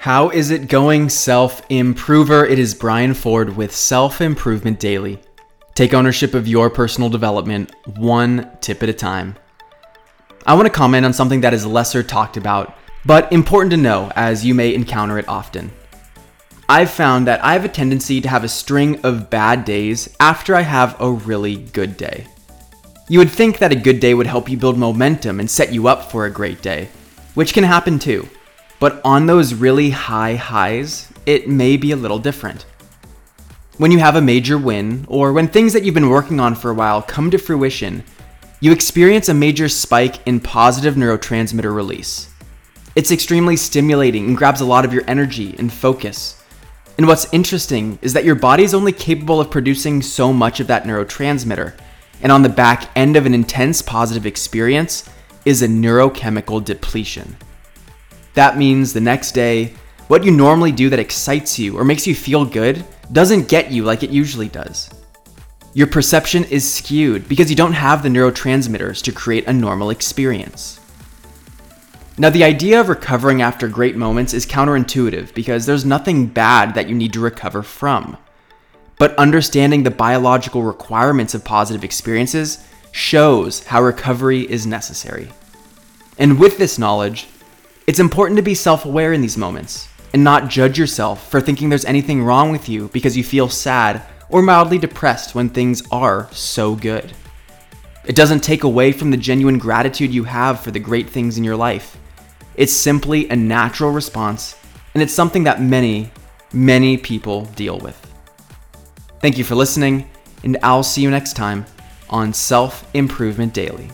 How is it going, self improver? It is Brian Ford with Self Improvement Daily. Take ownership of your personal development one tip at a time. I want to comment on something that is lesser talked about, but important to know as you may encounter it often. I've found that I have a tendency to have a string of bad days after I have a really good day. You would think that a good day would help you build momentum and set you up for a great day, which can happen too. But on those really high highs, it may be a little different. When you have a major win, or when things that you've been working on for a while come to fruition, you experience a major spike in positive neurotransmitter release. It's extremely stimulating and grabs a lot of your energy and focus. And what's interesting is that your body is only capable of producing so much of that neurotransmitter, and on the back end of an intense positive experience is a neurochemical depletion. That means the next day, what you normally do that excites you or makes you feel good doesn't get you like it usually does. Your perception is skewed because you don't have the neurotransmitters to create a normal experience. Now, the idea of recovering after great moments is counterintuitive because there's nothing bad that you need to recover from. But understanding the biological requirements of positive experiences shows how recovery is necessary. And with this knowledge, it's important to be self aware in these moments and not judge yourself for thinking there's anything wrong with you because you feel sad or mildly depressed when things are so good. It doesn't take away from the genuine gratitude you have for the great things in your life. It's simply a natural response, and it's something that many, many people deal with. Thank you for listening, and I'll see you next time on Self Improvement Daily.